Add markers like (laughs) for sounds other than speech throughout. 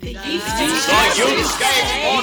The Youthscape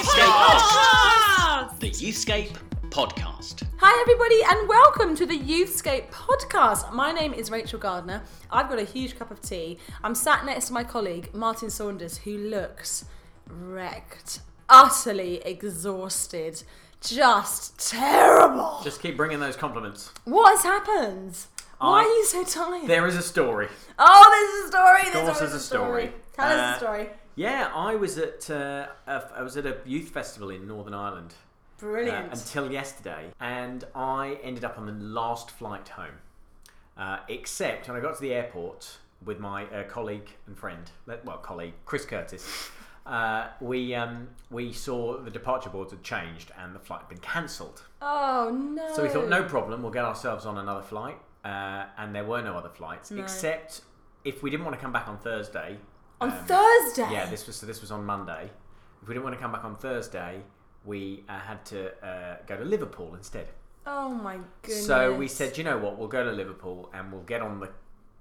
Podcast. The Youthscape Podcast. Hi, everybody, and welcome to the Youthscape podcast. My name is Rachel Gardner. I've got a huge cup of tea. I'm sat next to my colleague, Martin Saunders, who looks wrecked, utterly exhausted, just terrible. Just keep bringing those compliments. what has happened? Why I- are you so tired? There is a story. oh, there's a story. There's course there's a story. Tell us Uh, the story. Yeah, I was at uh, a, I was at a youth festival in Northern Ireland uh, Brilliant. until yesterday, and I ended up on the last flight home. Uh, except when I got to the airport with my uh, colleague and friend, well, colleague Chris Curtis, uh, we um, we saw the departure boards had changed and the flight had been cancelled. oh no. So we thought, no problem, we'll get ourselves on another flight. Uh, and there were no other flights, No. except if we didn't want to come back on Thursday. On um, Thursday. Yeah, this was so this was on Monday. If we didn't want to come back on Thursday, we uh, had to uh, go to Liverpool instead. Oh my goodness. So we said, you know what? We'll go to Liverpool and we'll get on the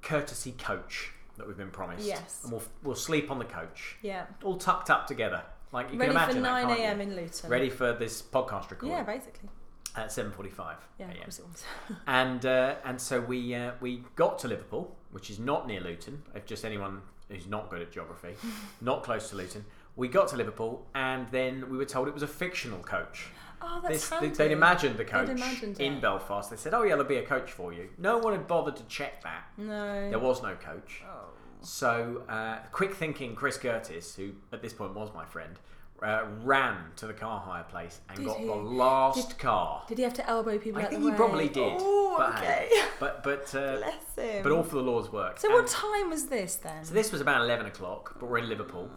courtesy coach that we've been promised. Yes. And we'll we'll sleep on the coach, Yeah. all tucked up together, like you Ready can for imagine. 9 can't you? a.m. in Luton. Ready for this podcast recording Yeah, basically. at 7:45 Yeah, of a.m. course it was. and uh, and so we uh, we got to Liverpool, which is not near Luton. If just anyone who's not good at geography, (laughs) not close to Luton, we got to Liverpool, and then we were told it was a fictional coach. Oh, that's This, handy. they'd imagined the coach imagined in it. Belfast. They said, "Oh yeah, there'll be a coach for you." No one had bothered to check that. No. There was no coach. Oh. So, uh, quick thinking Chris Curtis, who at this point was my friend, uh, ran to the car hire place and Did got he? the last Did- car. Did he have to elbow people I think he way? probably did. Oh, but, okay. (laughs) but but uh, Bless him. but all for the Lord's work. So And- what time was this then? So this was about eleven o'clock, but we're in Liverpool.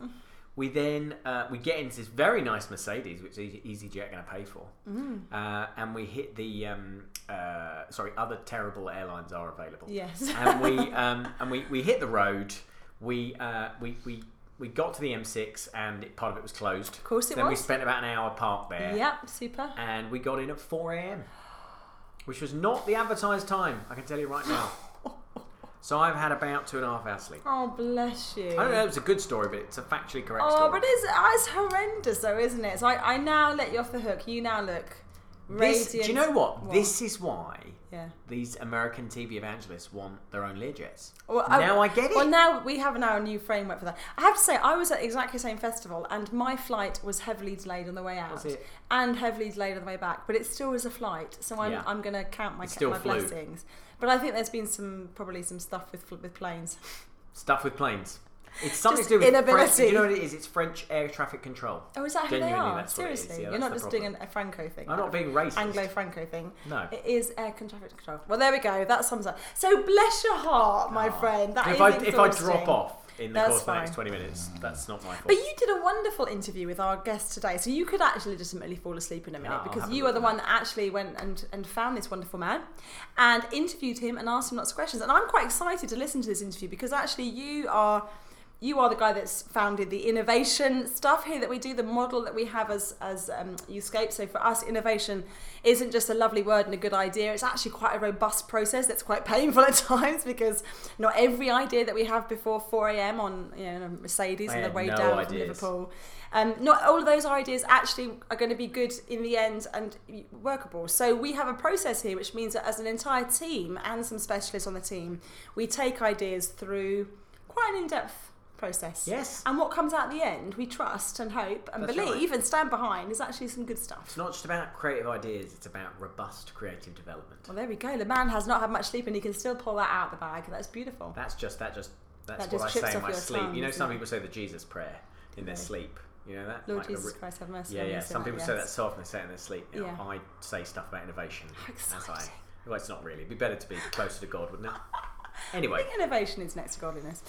We then uh, we get into this very nice Mercedes, which Easy- EasyJet going to pay for, Mm. uh, and we hit the um, uh, sorry other terrible airlines are available. Yes. and we (laughs) um, and we, we hit the road. We uh, we we. We got to the M6 and it, part of it was closed. Of course it was. then we spent about an hour parked there. Yep, super. And we got in at 4 a.m., which was not the advertised time, I can tell you right now. (laughs) so I've had about two and a half hours sleep. Oh, bless you. I don't know if it's a good story, but it's a factually correct Oh, story. but it's, oh, it's horrendous though, isn't it? So I, I now let you off the hook. You now look radiant. this, do you know what? What? This is why Yeah. these American TV evangelists want their own Learjets. Well, now oh, I get it. Well, now we have now a new framework for that. I have to say, I was at exactly the same festival, and my flight was heavily delayed on the way out, and heavily delayed on the way back. But it still was a flight, so I'm, Yeah. I'm going to count my my flew. blessings. But I think there's been some probably some stuff with with planes. Stuff with planes. It's something Just to do with inability. French. Do you know what it is? It's French air traffic control. Oh, is that who they are? that's what it is. Seriously, Yeah, you're not just doing problem. an, a Franco thing. I'm not being racist. Anglo Franco thing. No. It is air traffic control. Well, there we go. That sums up. So bless your heart, my Oh. friend. That if is I if I drop off in the That's course of the next 20 minutes, that's not my fault. But you did a wonderful interview with our guest today, so you could actually legitimately fall asleep in a minute because you are the one that actually went and, and found this wonderful man and interviewed him and asked him lots of questions. And I'm quite excited to listen to this interview because actually you are you are the guy that's founded the innovation stuff here that we do, the model that we have as as um, Youthscape. So for us, innovation isn't just a lovely word and a good idea. It's actually quite a robust process that's quite painful (laughs) at times because not every idea that we have before 4 a.m. on you know Mercedes I on the way no down from. Liverpool. Um, not all of those ideas actually are going to be good in the end and workable. So we have a process here, which means that as an entire team and some specialists on the team, we take ideas through quite an in-depth process. Yes. And what comes out at the end, we trust and hope and That's believe right. and stand behind is actually some good stuff. It's not just about creative ideas, it's about robust creative development. Well, there we go. The man has not had much sleep and he can still pull that out of the bag. That's beautiful. That's just that just that's That what just I say in my sleep. tongue, you know, some it? people say the Jesus prayer in their sleep. You know that? Lord Like Jesus re- Christ, have mercy. Yeah, yeah. Some that, people say yes. that so often they say it in their sleep. You know, Yeah. I say stuff about innovation. How as I, exciting. well, it's not really. It'd be better to be closer to God, wouldn't it? (laughs) I Anyway. think innovation is next to godliness.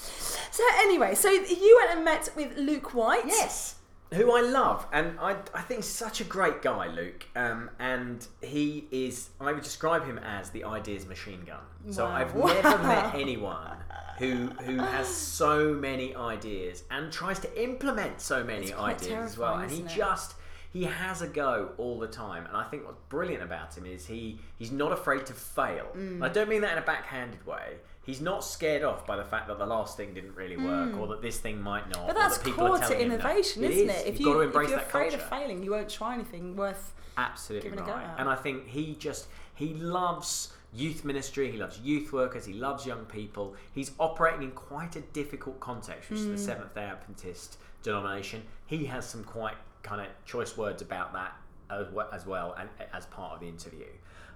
So anyway, so you went and met with Luke White. Yes, who I love, and I, I think he's such a great guy, Luke. Um, and he is. I would describe him as the ideas machine gun. So Wow. I've never (laughs) met anyone who who has so many ideas and tries to implement so many ideas as well. And he terrifying, isn't it? just he has a go all the time, and I think what's brilliant about him is he he's not afraid to fail. Mm. I don't mean that in a backhanded way. He's not scared off by the fact that the last thing didn't really work, or that this thing might not. Mm. But that's that core to telling him no. innovation, It isn't is. it? If You've you if you're afraid culture. of failing, you won't try anything worth. Absolutely giving a go at. And I think he just he loves youth ministry. He loves youth workers. He loves young people. He's operating in quite a difficult context, which is Hmm. the Seventh Day Adventist denomination. He has some quite kind of choice words about that as well, as, well and as part of the interview.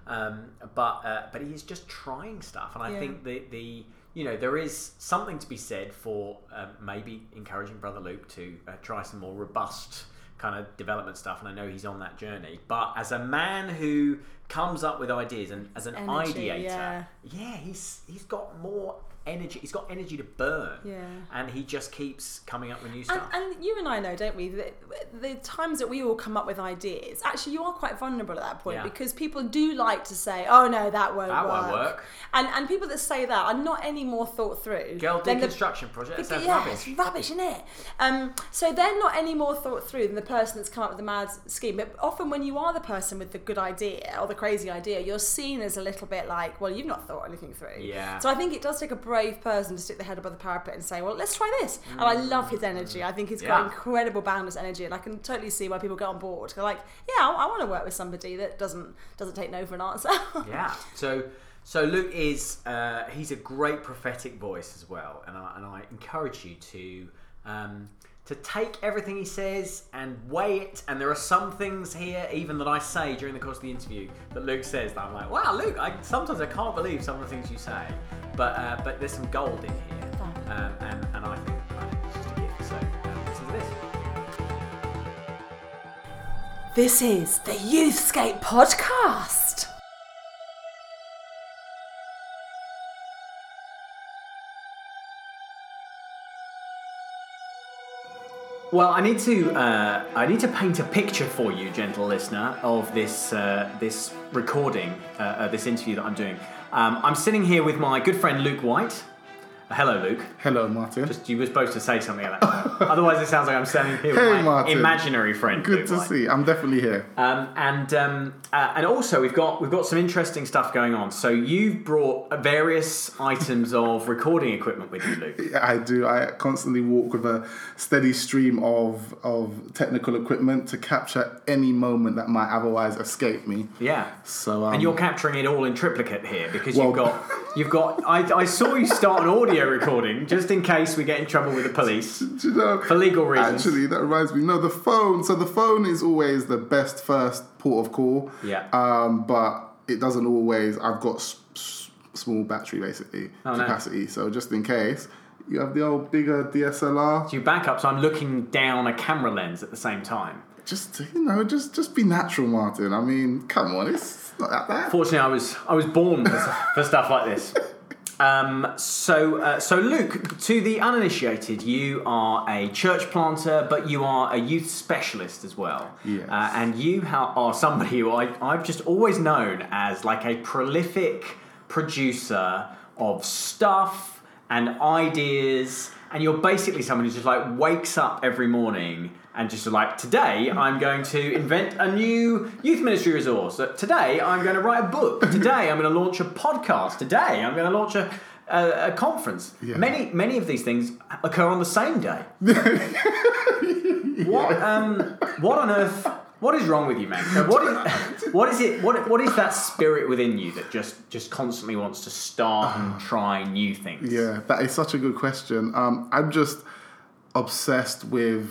Um, but uh, but he is just trying stuff, and I Yeah. think the the you know there is something to be said for um, maybe encouraging Brother Luke to uh, try some more robust kind of development stuff, and I know he's on that journey. But as a man who comes up with ideas and as an Energy, ideator, yeah. yeah, he's he's got more energy. He's got energy to burn, Yeah. and he just keeps coming up with new stuff. and you and I know, don't we? The, the times that we all come up with ideas, actually, you are quite vulnerable at that point Yeah. because people do like to say, "Oh no, that won't That work." won't work. And and people that say that are not any more thought through. Girl than the- deconstruction project. Sounds yeah, rubbish. it's rubbish, isn't it? Um, so they're not any more thought through than the person that's come up with the mad scheme. But often, when you are the person with the good idea or the crazy idea, you're seen as a little bit like, well, you've not thought anything through. Yeah. So I think it does take a brave person to stick their head above the parapet and say, well, let's try this. And I love his energy. I think he's got Yeah. incredible boundless energy, and I can totally see why people get on board. They're like, yeah, I, I want to work with somebody that doesn't doesn't take no for an answer. (laughs) yeah. So so Luke is uh, he's a great prophetic voice as well, and I, and I encourage you to um, to take everything he says and weigh it. And there are some things here, even that I say during the course of the interview, that Luke says that I'm like, wow, Luke. I, sometimes I can't believe some of the things you say, but uh, but there's some gold in here, um, and and I think, I it's just a gift. So um, listen to this. this is the Youthscape podcast. Well, I need to uh, I need to paint a picture for you, gentle listener, of this uh, this recording, uh, this interview that I'm doing. Um, I'm sitting here with my good friend Luke White. Uh, hello, Luke. Hello, Martin. Just you were supposed to say something at that point. (laughs) Otherwise, it sounds like I'm standing here Hey, with my Martin. imaginary friend. Good Luke to White. see. I'm definitely here. Um, and um, uh, and also we've got we've got some interesting stuff going on. So you've brought various items of recording equipment with you, Luke. I do. I constantly walk with a steady stream of of technical equipment to capture any moment that might otherwise escape me. Yeah. So, um, And you're capturing it all in triplicate here because Well- you've got you've got. I, I saw you start an audio recording just in case we get in trouble with the police (laughs) you know, for legal reasons. Actually, that reminds me. No, the phone. So the phone is always the best first port of call. Yeah. Um, but it doesn't always. I've got s- s- small battery basically Oh, no. capacity. So just in case, you have the old bigger DSLR. So you back up, so I'm looking down a camera lens at the same time. Just you know, just just be natural, Martin. I mean, come on, it's not that bad. Fortunately, I was I was born for, for stuff like this. (laughs) Um, so, uh, so Luke, to the uninitiated, you are a church planter, but you are a youth specialist as well. Yes. Uh, and you ha- are somebody who I, I've just always known as like a prolific producer of stuff and ideas. And you're basically someone who just like wakes up every morning and just like today I'm going to invent a new youth ministry resource. Uh, Today I'm going to write a book. (laughs) Today I'm going to launch a podcast. Today I'm going to launch a a, a conference. Yeah. Many many of these things occur on the same day. (laughs) What um what on earth what is wrong with you, man? What is (laughs) what is it what what is that spirit within you that just just constantly wants to start and try new things? Yeah, that is such a good question. Um, I'm just obsessed with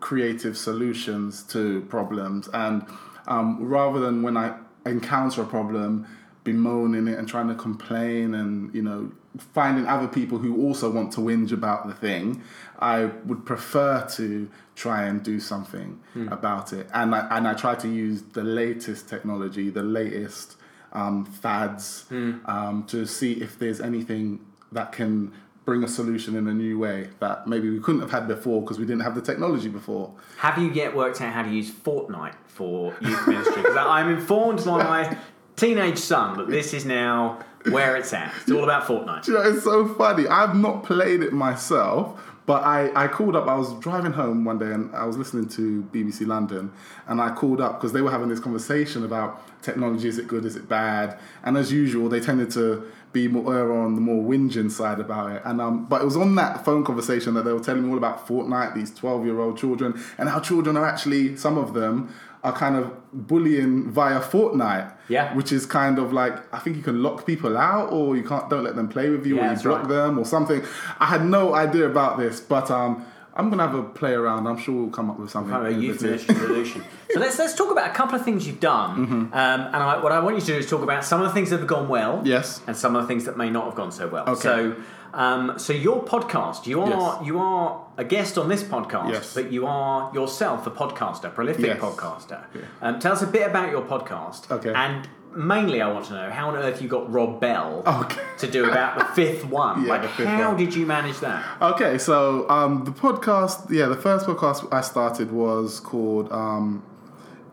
creative solutions to problems, and um, rather than when I encounter a problem, bemoaning it and trying to complain, and you know, finding other people who also want to whinge about the thing, I would prefer to try and do something about it, and I and I try to use the latest technology, the latest um, fads, um, to see if there's anything that can bring a solution in a new way that maybe we couldn't have had before because we didn't have the technology before. Have you yet worked out how to use Fortnite for youth ministry? Because I'm informed by my teenage son that this is now where it's at. It's all about Fortnite. Do you know, it's so funny. I've not played it myself, But I, I called up, I was driving home one day and I was listening to BBC London and I called up because they were having this conversation about technology is it good, is it bad? And as usual, they tended to be more on the more whinging side about it. And um, but it was on that phone conversation that they were telling me all about Fortnite, these twelve year old children, and how children are actually some of them are kind of bullying via Fortnite. Yeah. Which is kind of like I think you can lock people out or you can't don't let them play with you Yeah, or you block right. them or something. I had no idea about this, but um I'm gonna have a play around. I'm sure we'll come up with something. A youth ministry solution. So let's let's talk about a couple of things you've done, Mm-hmm. um, and I, what I want you to do is talk about some of the things that have gone well, Yes. and some of the things that may not have gone so well. Okay. So, um, so your podcast, you are Yes. you are a guest on this podcast, Yes. but you are yourself a podcaster, prolific Yes. podcaster. Yeah. Um, tell us a bit about your podcast, Okay. and mainly I want to know how on earth you got Rob Bell Okay. to do about the fifth one. (laughs) Yeah, like, fifth how one. did you manage that? Okay, so um, the podcast, yeah, the first podcast I started was called um,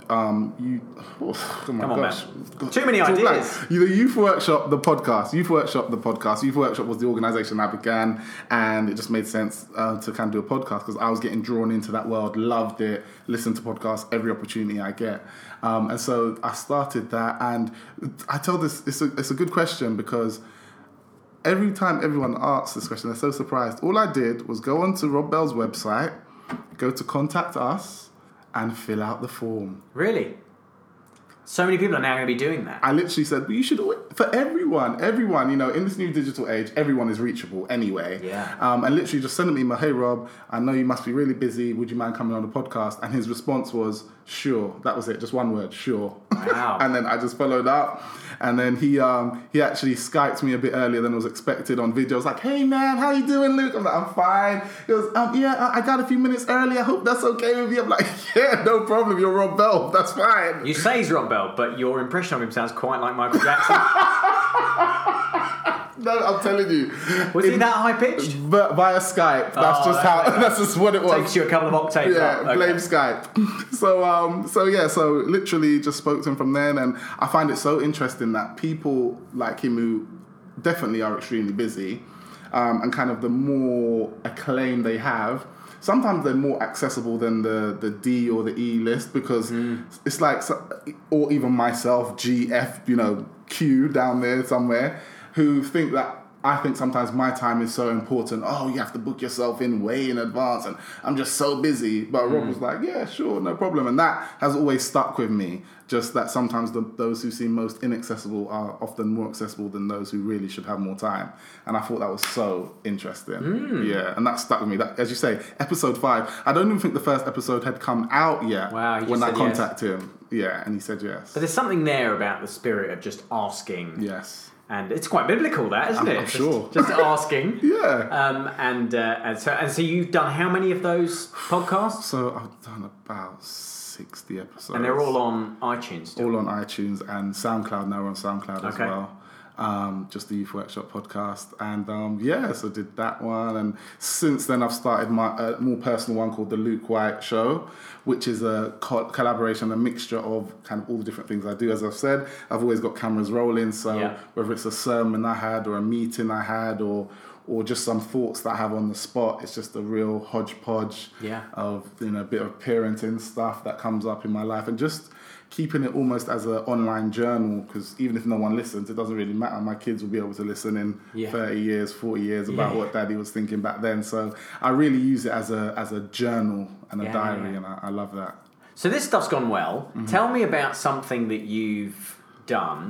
um, you. Oh, my Come on, gosh. man. Too many it's all blank. ideas. The Youth Workshop, the podcast. Youth Workshop, the podcast. Youth Workshop was the organisation I began, and it just made sense uh, to kind of do a podcast because I was getting drawn into that world, loved it, listened to podcasts every opportunity I get, um, and so I started that. And I tell this, it's a, it's a good question because every time everyone asks this question, they're so surprised. All I did was go onto Rob Bell's website, go to contact us, and fill out the form. Really? So many people are now going to be doing that. I literally said, well, you should it for everyone. Everyone, you know, in this new digital age, everyone is reachable anyway. Yeah. Um, and literally just send an email, hey, Rob, I know you must be really busy. Would you mind coming on the podcast? And his response was, sure. That was it, just one word, sure. Wow. (laughs) and then I just followed up. And then he um, he actually Skyped me a bit earlier than was expected on video. I was like, hey, man, how you doing, Luke? I'm like, I'm fine. He goes, um, yeah, I I got a few minutes early. I hope that's okay with you. I'm like, (laughs) yeah, no problem. You're Rob Bell. That's fine. You say he's Rob Bell, but your impression of him sounds quite like Michael Jackson. (laughs) No, I'm telling you. Was he In- that high pitched? But via Skype. That's Oh, just how. that. (laughs) That's just what it was. Takes you a couple of octaves yeah, up. Okay. blame Skype. (laughs) So um, so yeah, so literally just spoke to him from then, and I find it so interesting that people like him who definitely are extremely busy, um, and kind of the more acclaim they have. Sometimes they're more accessible than the, the D or the E list because it's like, or even myself, G, F, you know, Q down there somewhere, who think that I think sometimes my time is so important. Oh, you have to book yourself in way in advance, and I'm just so busy. But Rob hmm. was like, "Yeah, sure, no problem," and that has always stuck with me. Just that sometimes the, those who seem most inaccessible are often more accessible than those who really should have more time. And I thought that was so interesting. Hmm. Yeah, and that stuck with me. That, as you say, episode five. I don't even think the first episode had come out yet. Wow, when I said yes. contacted him, yeah, and he said yes. But there's something there about the spirit of just asking. yes. And it's quite biblical, that, isn't I'm- it? Just- sure. (laughs) Just asking. (laughs) Yeah. Um, and, uh, and so and so you've done how many of those podcasts? So I've done about sixty episodes. And they're all on iTunes. All on iTunes and SoundCloud. Now we're on SoundCloud as well. Um, just the Youth Workshop podcast, and um, yeah, so did that one. And since then, I've started my uh, more personal one called the Luke White Show, which is a co- collaboration, a mixture of kind of all the different things I do. As I've said, I've always got cameras rolling, so Yeah. whether it's a sermon I had or a meeting I had or or just some thoughts that I have on the spot, it's just a real hodgepodge Yeah. of you know a bit of parenting stuff that comes up in my life and just keeping it almost as an online journal because even if no one listens it doesn't really matter my kids will be able to listen in Yeah. 30 years 40 years about Yeah. what daddy was thinking back then so i really use it as a as a journal and a Yeah, diary and I, I love that So this stuff's gone well. Mm-hmm. Tell me about something that you've done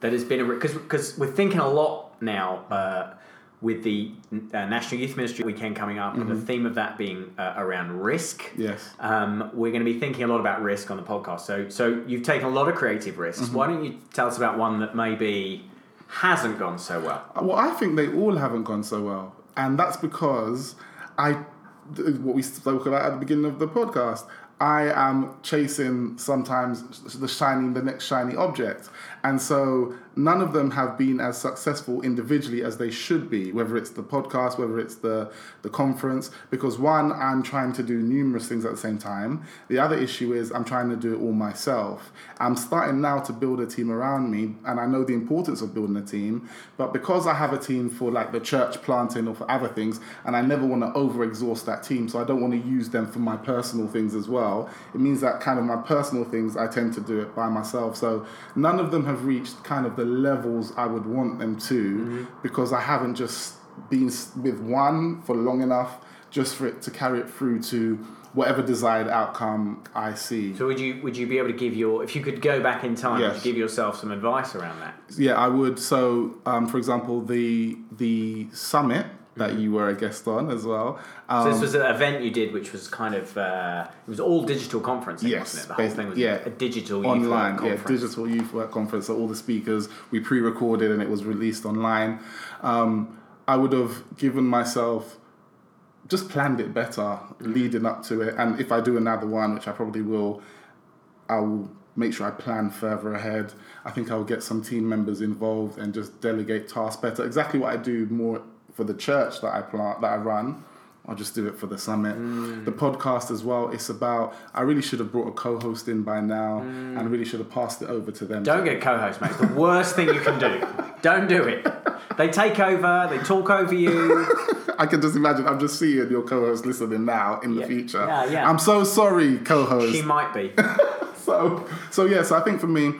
that has been a because because we're thinking a lot now uh, with the uh, National Youth Ministry weekend coming up, and the theme of that being uh, around risk. Mm-hmm. Yes. Um, we're going to be thinking a lot about risk on the podcast. So so you've taken a lot of creative risks. Mm-hmm. Why don't you tell us about one that maybe hasn't gone so well? Well, I think they all haven't gone so well, and that's because I, what we spoke about at the beginning of the podcast. I am chasing sometimes the shiny, the next shiny object. And so none of them have been as successful individually as they should be, whether it's the podcast, whether it's the, the conference, because one, I'm trying to do numerous things at the same time. The other issue is I'm trying to do it all myself. I'm starting now to build a team around me, and I know the importance of building a team, but because I have a team for like the church planting or for other things, and I never want to over exhaust that team, so I don't want to use them for my personal things as well. It means that kind of my personal things, I tend to do it by myself. So none of them have reached kind of the levels I would want them to because I haven't just been with one for long enough just for it to carry it through to whatever desired outcome I see. So would you would you be able to give your if you could go back in time, would Yes. you give yourself some advice around that? Yeah, I would. So, um, for example, the the summit that you were a guest on as well. Um, So this was an event you did, which was kind of uh, it was all digital conferencing, Yes, wasn't it? The whole thing was yeah. a digital youth online, work yeah, conference. digital youth work conference. So all the speakers we pre-recorded and it was released online. Um, I would have given myself just planned it better leading up to it, and if I do another one, which I probably will, I will make sure I plan further ahead. I think I'll get some team members involved and just delegate tasks better. Exactly what I do more for the church that I plant that I run. I'll just do it for the summit. The podcast as well. It's about. I really should have brought a co-host in by now, and really should have passed it over to them. Don't get co-host, mate. It's the worst thing you can do. Don't do it. They take over. They talk over you. (laughs) I can just imagine. I'm just seeing your co-host listening now in the Yeah. future. Yeah, yeah. I'm so sorry, co-host. She might be. (laughs) so so yeah so i think for me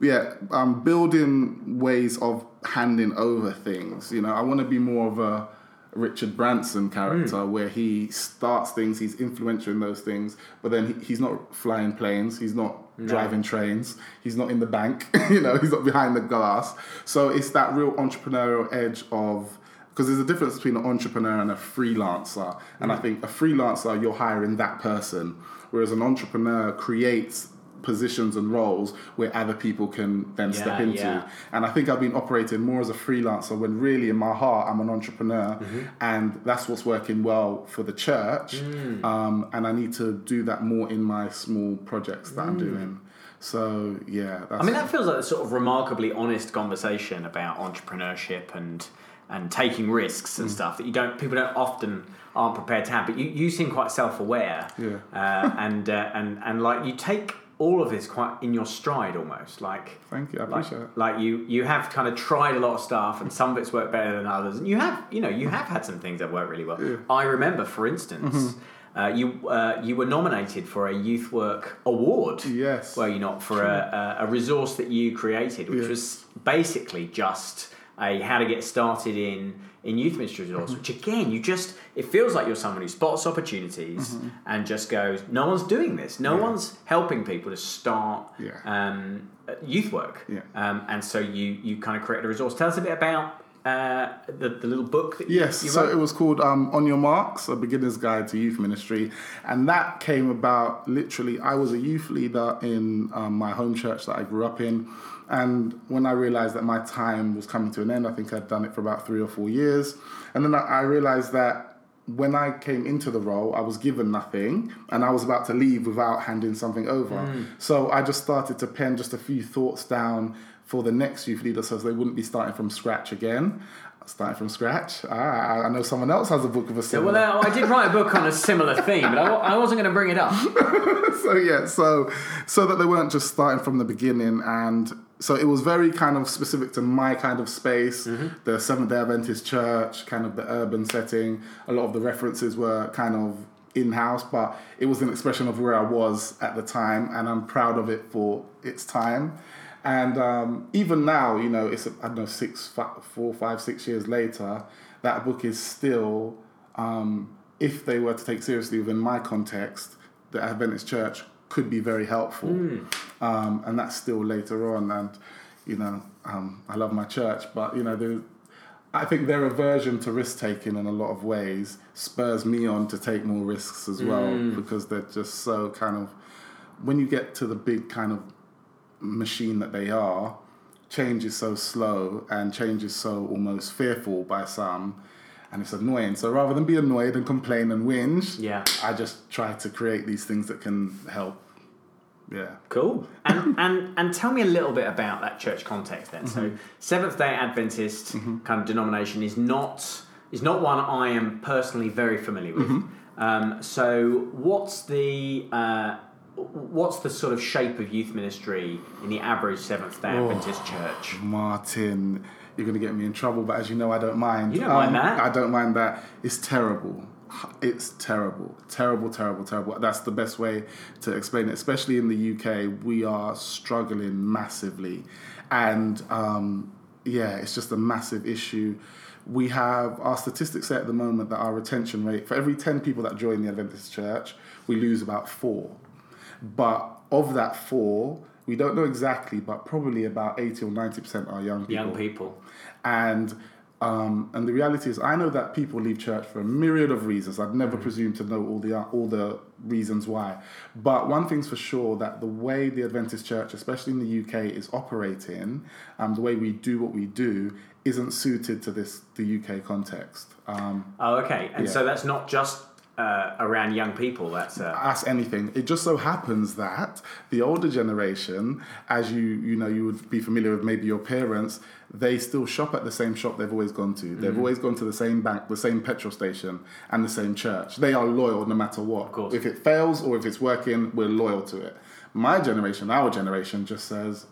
yeah um building ways of handing over things. You know i want to be more of a richard branson character Hmm. where he starts things he's influential in those things but then he, he's not flying planes he's not driving trains he's not in the bank (laughs) you know he's not behind the glass. So it's that real entrepreneurial edge of because there's a difference between an entrepreneur and a freelancer and i think a freelancer you're hiring that person whereas an entrepreneur creates positions and roles where other people can then step into yeah. and i think i've been operating more as a freelancer when really in my heart i'm an entrepreneur Mm-hmm. and that's what's working well for the church Mm. um, and i need to do that more in my small projects that i'm doing so yeah that's Mm. I mean, that feels like a sort of remarkably honest conversation about entrepreneurship and and taking risks Mm. and stuff that you don't people don't often aren't prepared to have. But you, you seem quite self aware, Yeah. uh, and uh, and and like you take all of this quite in your stride almost like. thank you i Like, appreciate it like you, you have kind of tried a lot of stuff, and some of it's worked better than others. And you have, you know, you have had some things that worked really well. I remember, for instance, Mm-hmm. uh, you uh, you were nominated for a Youth Work Award. Yes. Were you not for a, a, a resource that you created, which Yeah. was basically just a how to get started in in youth ministry resource. Mm-hmm. Which again, you just it feels like you're someone who spots opportunities Mm-hmm. and just goes, no one's doing this. No one's helping people to start Yeah. um, youth work. Yeah. Um, and so you you kind of created a resource. Tell us a bit about uh, the, the little book that you, Yes, you so it was called um, On Your Marks, a beginner's guide to youth ministry. And that came about literally, I was a youth leader in um, my home church that I grew up in. And when I realized that my time was coming to an end, I think I'd done it for about three or four years. And then I realized that when I came into the role, I was given nothing and I was about to leave without handing something over. So I just started to pen just a few thoughts down for the next youth leader so they wouldn't be starting from scratch again. Starting from scratch. Ah, I- I know someone else has a book of a similar. well, uh, I did write a book on a similar theme, but I, I wasn't going to bring it up. (laughs) so yeah, so so that they weren't just starting from the beginning, and so it was very kind of specific to my kind of space, the Seventh Day Adventist Church, kind of the urban setting. A lot of the references were kind of in house, but it was an expression of where I was at the time, and I'm proud of it for its time. And um, even now, you know, it's I don't know six, fi- four, five, six years later, that book is still um, if they were to take seriously within my context, the Adventist Church could be very helpful. Um, and that's still later on. And, you know, um, I love my church, but, you know, I think their aversion to risk taking in a lot of ways spurs me on to take more risks as well because they're just so kind of, when you get to the big kind of machine that they are, change is so slow and change is so almost fearful by some. and it's annoying. So rather than be annoyed and complain and whinge, Yeah. I just try to create these things that can help. Yeah. Cool. And and and tell me a little bit about that church context then. So Seventh Day Adventist kind of denomination is not is not one I am personally very familiar with. Um, so what's the uh, what's the sort of shape of youth ministry in the average Seventh Day Adventist church? Martin, you're going to get me in trouble, but as you know, I don't mind. Um, You don't mind that? I don't mind that. It's terrible. It's terrible. Terrible, terrible, terrible. That's the best way to explain it. Especially in the UK, we are struggling massively. And um, yeah, it's just a massive issue. We have our statistics say at the moment that our retention rate, for every 10 people that join the Adventist church, we lose about four. But of that four, we don't know exactly, but probably about 80 or 90% are young people. Young people. And um, and the reality is, I know that people leave church for a myriad of reasons. I'd never presume to know all the all the reasons why. But one thing's for sure that the way the Adventist Church, especially in the UK, is operating, um, the way we do what we do, isn't suited to this the UK context. Um, Oh, okay. And Yeah. so that's not just uh, around young people. That's uh, ask anything. It just so happens that the older generation, as you you know, you would be familiar with maybe your parents, they still shop at the same shop they've always gone to. Mm-hmm. They've always gone to the same bank, the same petrol station, and the same church. They are loyal no matter what. Of course. If it fails or if it's working, we're loyal to it. My generation, our generation, just says.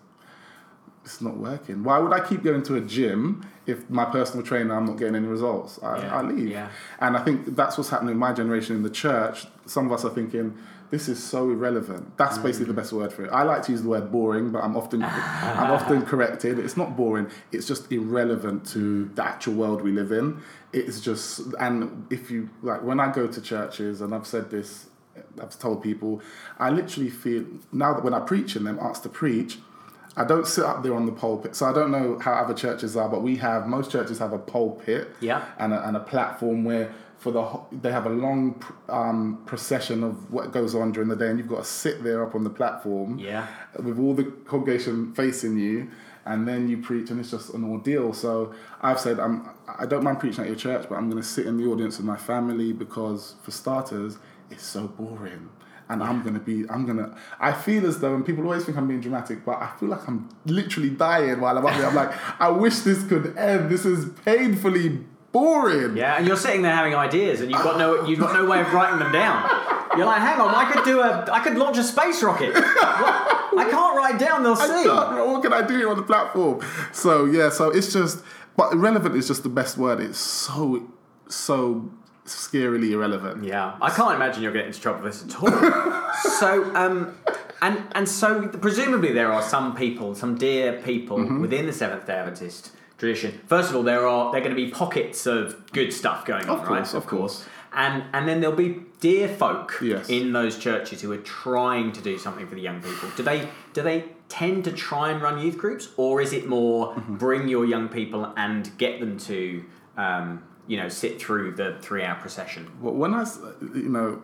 It's not working. Why would I keep going to a gym if my personal trainer I'm not getting any results? I, Yeah, I leave. yeah. And I think that's what's happening in my generation in the church. Some of us are thinking, this is so irrelevant. That's mm. basically the best word for it. I like to use the word boring, but I'm often (laughs) I'm often corrected. It's not boring. It's just irrelevant to the actual world we live in. It's just and if you like when I go to churches and I've said this, I've told people, I literally feel now that when I preach in them, asked to preach, I don't sit up there on the pulpit. So I don't know how other churches are, but we have most churches have a pulpit Yeah. and a, and a platform where for the they have a long um, procession of what goes on during the day, and you've got to sit there up on the platform Yeah. with all the congregation facing you, and then you preach, and it's just an ordeal. So I've said I'm I don't mind preaching at your church, but I'm going to sit in the audience with my family because for starters, it's so boring. And I'm gonna be, I'm gonna, I feel as though, and people always think I'm being dramatic, but I feel like I'm literally dying while I'm up there. I'm like, I wish this could end. This is painfully boring. Yeah, and you're sitting there having ideas, and you've got no you've got no way of writing them down. You're like, hang on, I could do a I could launch a space rocket. What? I can't write down. They'll (laughs) see. what can I do here on the platform? So yeah, so it's just, but irrelevant is just the best word. It's so, so scarily irrelevant. Yeah, I can't imagine you'll get into trouble for this at all. (laughs) so, um, and and so presumably there are some people, some dear people Mm-hmm. within the Seventh Day Adventist tradition. First of all, there are there are going to be pockets of good stuff going on, Of right? course, of course. And and then there'll be dear folk Yes. in those churches who are trying to do something for the young people. Do they do they tend to try and run youth groups, or is it more Mm-hmm. bring your young people and get them to um, you know sit through the three hour procession? When I, you know,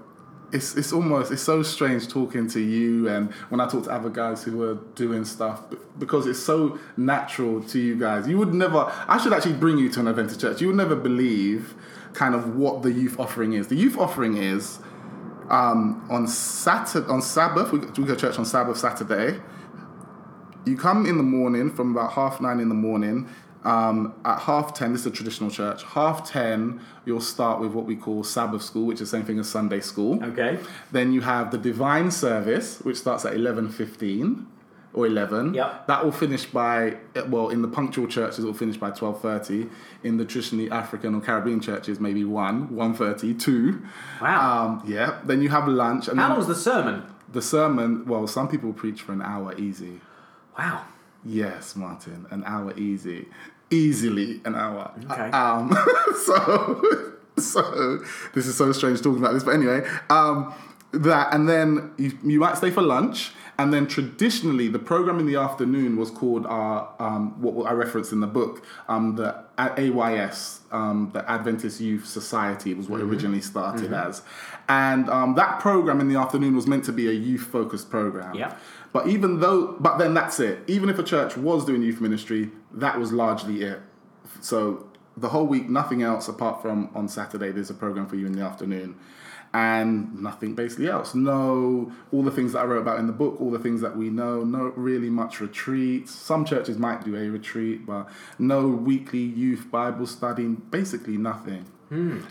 it's it's almost it's so strange talking to you and when I talk to other guys who are doing stuff because it's so natural to you guys. You would never. I should actually bring you to an Adventist church. You would never believe kind of what the youth offering is. The youth offering is um, on Saturday on Sabbath. We go, we go to church on Sabbath Saturday. You come in the morning from about half nine in the morning. Um, at half ten, this is a traditional church. Half ten, you'll start with what we call Sabbath school, which is the same thing as Sunday school. Okay. Then you have the divine service, which starts at eleven fifteen or eleven. Yep. That will finish by well, in the punctual churches, it will finish by twelve thirty. In the traditionally African or Caribbean churches, maybe one, one thirty, two. Wow. Um, yeah. Then you have lunch, and How then long's the sermon? the sermon. Well, some people preach for an hour easy. Wow. Yes, Martin, an hour easy, easily an hour. Okay. Um, (laughs) so, so this is so strange talking about this, but anyway, um, that and then you, you might stay for lunch, and then traditionally the program in the afternoon was called our um, what I referenced in the book, um, the AYS, um, the Adventist Youth Society was what it originally started as, and um, that program in the afternoon was meant to be a youth focused program. Yeah. But even though, but then that's it. Even if a church was doing youth ministry, that was largely it. So the whole week, nothing else apart from on Saturday. There's a program for you in the afternoon, and nothing basically else. No, all the things that I wrote about in the book, all the things that we know. No, really much retreats. Some churches might do a retreat, but no weekly youth Bible study. Basically nothing,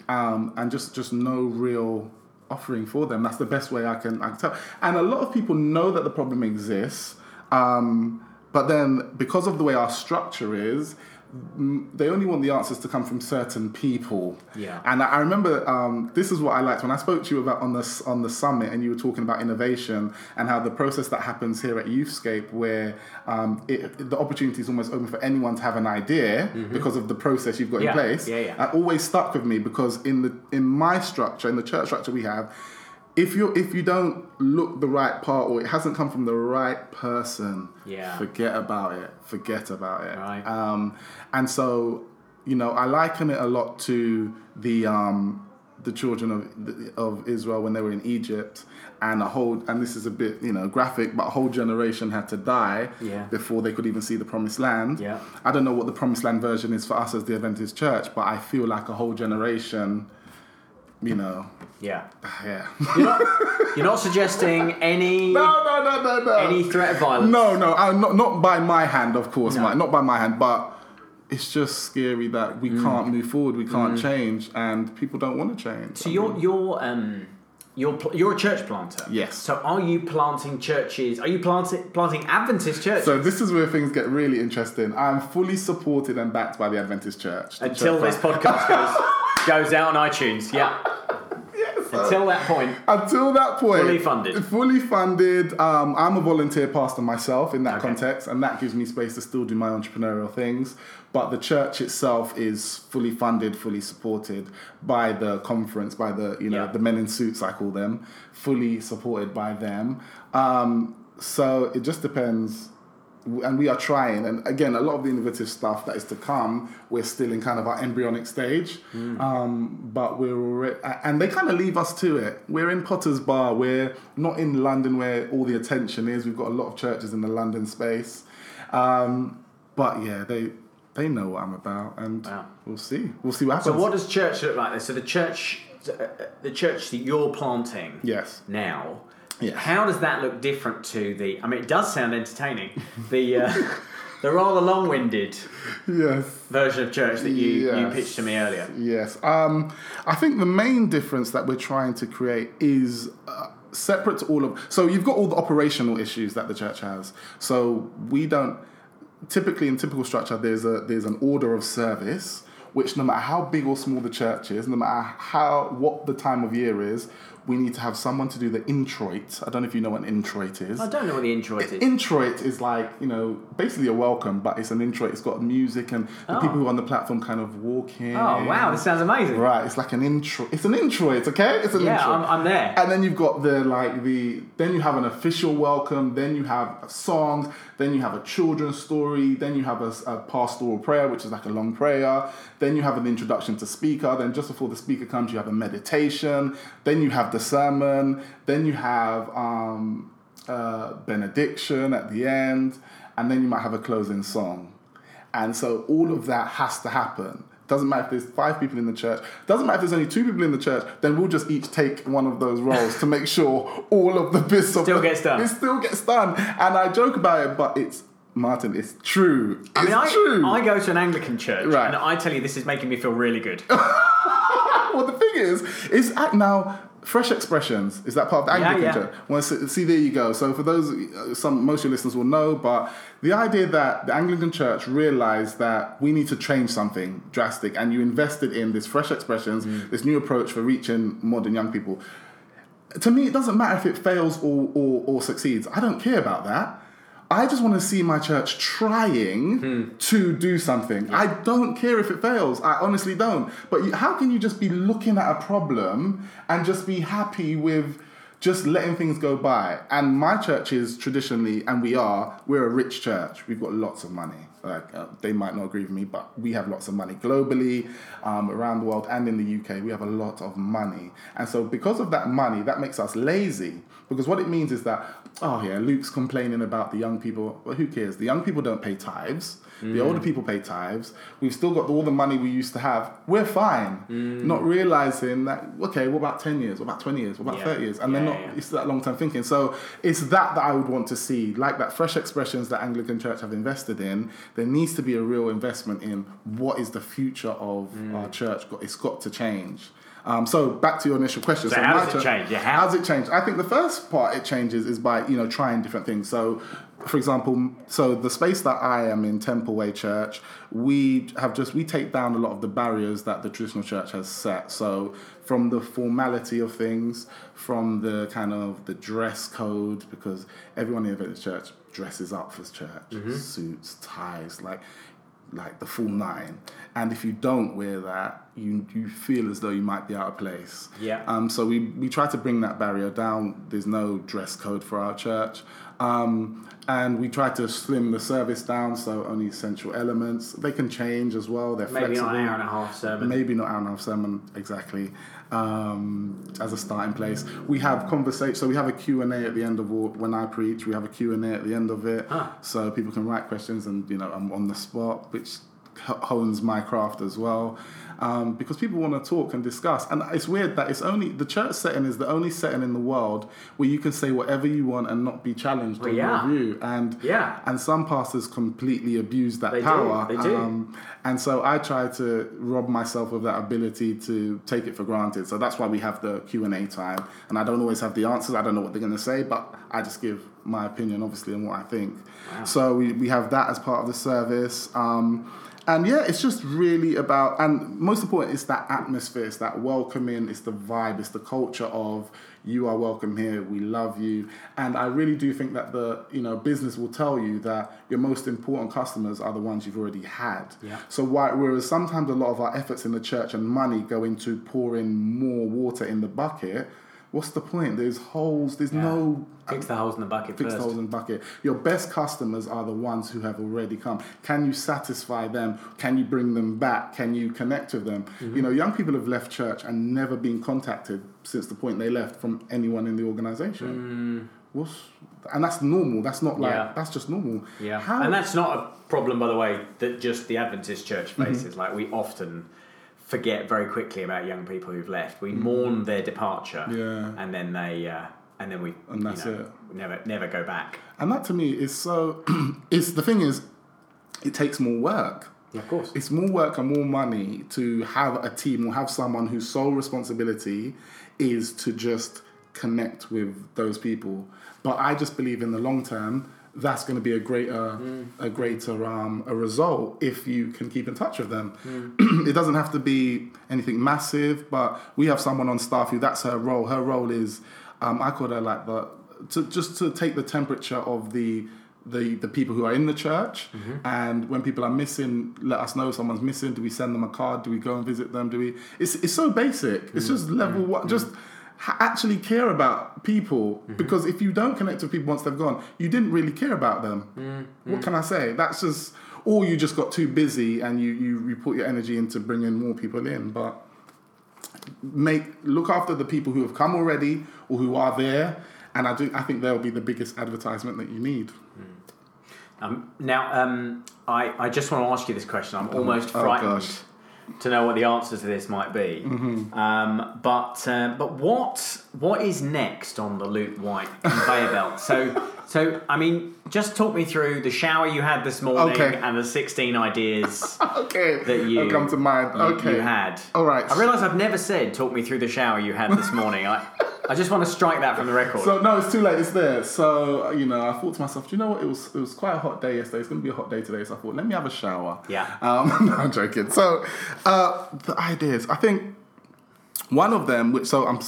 um, and just just no real offering for them. That's the best way I can I can tell. And a lot of people know that the problem exists. Um, but then, because of the way our structure is, they only want the answers to come from certain people. Yeah. And I remember um, this is what I liked when I spoke to you about on the on the summit, and you were talking about innovation and how the process that happens here at Youthscape, where um, it, the opportunity is almost open for anyone to have an idea because of the process you've got Yeah, in place. yeah, yeah. That always stuck with me because in the in my structure, in the church structure we have, if you if you don't look the right part or it hasn't come from the right person, Yeah. forget about it. Forget about it. Right. Um, and so, you know, I liken it a lot to the um, the children of of Israel when they were in Egypt, and a whole and this is a bit you know graphic, but a whole generation had to die Yeah. before they could even see the promised land. Yeah. I don't know what the promised land version is for us as the Adventist Church, but I feel like a whole generation, you know, Yeah. (sighs) yeah. You're not, you're not suggesting (laughs) any no, no, no, no, no. any threat of violence. No, no, uh, not not by my hand, of course, No. Mike. Not by my hand, but it's just scary that we Mm. can't move forward, we can't change, and people don't want to change. So you're you're um you're pl- you're a church planter. Yes. So are you planting churches? Are you planting planting Adventist churches? So this is where things get really interesting. I'm fully supported and backed by the Adventist Church. The Until church this podcast goes (laughs) goes out on iTunes. Yeah. Until that point. Until that point, Fully funded. Fully funded. Um, I'm a volunteer pastor myself in that Okay. context, and that gives me space to still do my entrepreneurial things. But the church itself is fully funded, fully supported by the conference, by the you know Yeah. the men in suits I call them, fully supported by them. Um, so it just depends and we are trying and again a lot of the innovative stuff that is to come we're still in kind of our embryonic stage. Um, but we're already and they kind of leave us to it. We're in Potters Bar we're not in london where all the attention is. We've got a lot of churches in the london space. Um, but yeah they they know what i'm about and Wow. we'll see. We'll see what happens. So what does church look like? So the church uh, uh, the church that you're planting yes. now. Yes. How does that look different to the? I mean, it does sound entertaining. The uh, (laughs) the rather long-winded yes version of church that you you pitched to me earlier. Yes. Um, I think the main difference that we're trying to create is uh, separate to all of. So you've got all the operational issues that the church has. So we don't. Typically, in typical structure, there's a there's an order of service, which no matter how big or small the church is, no matter how what the time of year is, we need to have someone to do the introit. I don't know if you know what an introit is. I don't know what the introit is. Introit is like, you know, basically a welcome, but it's an introit. It's got music and the Oh. people who are on the platform kind of walk in. Oh wow, this sounds amazing. Right, it's like an intro. It's an introit, okay? It's an Yeah, intro. I'm, I'm there. and then you've got the like the then you have an official welcome, then you have a song, then you have a children's story, then you have a, a pastoral prayer, which is like a long prayer, then you have an introduction to speaker, then just before the speaker comes, you have a meditation, then you have the sermon, then you have um, uh, benediction at the end, and then you might have a closing song. And so all of that has to happen. Doesn't matter if there's five people in the church. Doesn't matter if there's only two people in the church. Then we'll just each take one of those roles to make sure all of the bits of Still the- gets done. It still gets done. And I joke about it, but it's Martin. It's true. It's I mean, I, true. I go to an Anglican church, Right. and I tell you, this is making me feel really good. (laughs) well, the thing is, is at now fresh expressions is that part of the Anglican yeah. church. Well, see, see, there you go. So for those, uh, some most of your listeners will know, but the idea that the Anglican Church realized that we need to change something drastic, and you invested in this fresh expressions, Mm. this new approach for reaching modern young people. To me, it doesn't matter if it fails or, or, or succeeds. I don't care about that. I just want to see my church trying Hmm. to do something. I don't care if it fails. I honestly don't. But you, how can you just be looking at a problem and just be happy with just letting things go by? And my church is traditionally, and we are, we're a rich church. We've got lots of money. Like uh, they might not agree with me, but we have lots of money globally, um, around the world, and in the UK. We have a lot of money, and so because of that money, that makes us lazy. Because what it means is that, oh yeah, Luke's complaining about the young people. Well, who cares? The young people don't pay tithes. The older people pay tithes. We've still got all the money we used to have. We're fine. Not realizing that, okay, what about 10 years? What about 20 years? What about Yeah. 30 years? And Yeah, they're not, yeah. it's that long term thinking. So it's that that I would want to see, like that fresh expressions that Anglican Church have invested in. There needs to be a real investment in what is the future of Mm. our church. Got- It's got to change. Um, so back to your initial question. So how my does it change? Yeah, how- How's it change? I think the first part it changes is by you know trying different things. So, for example, so the space that I am in, Temple Way Church, we have just we take down a lot of the barriers that the traditional church has set. So, from the formality of things, from the kind of the dress code, because everyone in the church dresses up for church, suits, ties, like like the full nine. And if you don't wear that, you you feel as though you might be out of place. Yeah. Um, so we, we try to bring that barrier down. There's no dress code for our church. Um, and we try to slim the service down, so only essential elements. They can change as well. They're Maybe flexible. not an hour and a half sermon. Maybe not hour and a half sermon exactly um, as a starting place. We have conversation. So we have a Q and A at the end of all, when I preach. We have a Q and A at the end of it, Huh. so people can write questions, and you know I'm on the spot, which hones my craft as well. Um, because people want to talk and discuss, and it's weird that it's only the church setting is the only setting in the world where you can say whatever you want and not be challenged Well, yeah. your view. And Yeah. and some pastors completely abuse that They do, power. they do. Um, and so I try to rob myself of that ability to take it for granted. So that's why we have the Q and A time. And I don't always have the answers. I don't know what they're going to say, but I just give my opinion, obviously, and what I think. Wow. So we, we have that as part of the service. Um, and yeah, it's just really about, and most important, it's that atmosphere, it's that welcoming, it's the vibe, it's the culture of you are welcome here, we love you. And I really do think that the, you know, business will tell you that your most important customers are the ones you've already had. Yeah. So why, whereas sometimes a lot of our efforts in the church and money go into pouring more water in the bucket, what's the point? There's holes, there's no Fix the holes in the bucket fix first. the holes in the bucket. Your best customers are the ones who have already come. Can you satisfy them? Can you bring them back? Can you connect with them? Mm-hmm. You know, young people have left church and never been contacted since the point they left from anyone in the organization. What's, and that's normal. That's not like Mm. Yeah. that's just normal. Yeah, How, and that's not a problem, by the way, that just the Adventist church Mm-hmm. faces. Like we often forget very quickly about young people who've left. We mourn their departure. Yeah. and then they, uh, and then we, And that's you know, it. never, never go back. and that to me is so. (clears throat) it's the thing is, it takes more work. Of course. It's more work and more money to have a team or have someone whose sole responsibility is to just connect with those people. But I just believe in the long term, that's going to be a greater, mm. a greater um, a result if you can keep in touch with them. Mm. (clears throat) it doesn't have to be anything massive, but we have someone on staff who that's her role. Her role is, um, I call her like the to just to take the temperature of the the, the people who are in the church. Mm-hmm. And when people are missing let us know someone's missing. Do we send them a card? Do we go and visit them? Do we it's, it's so basic. It's mm. just level one just ha- actually care about people because if you don't connect with people once they've gone you didn't really care about them. What can i say? That's just or you just got too busy and you, you, you put your energy into bringing more people in. But make look after the people who have come already or who are there. And i do i think they'll be the biggest advertisement that you need. Um, now, um, I, I just want to ask you this question. I'm almost oh frightened. gosh. To know what the answer to this might be. Mm-hmm. Um, but uh, but what what is next on the Luke Whyte conveyor (laughs) belt? So so I mean, just talk me through the shower you had this morning Okay. and the 16 ideas (laughs) okay that you that'll come to mind you- okay you had. all right I realise I've never said talk me through the shower you had this morning. I I just want to strike that from the record. so no it's too late it's there so you know i thought to myself do you know what it was it was quite a hot day yesterday it's going to be a hot day today so i thought let me have a shower Yeah. um (laughs) no i'm joking so uh the ideas i think one of them which so i'm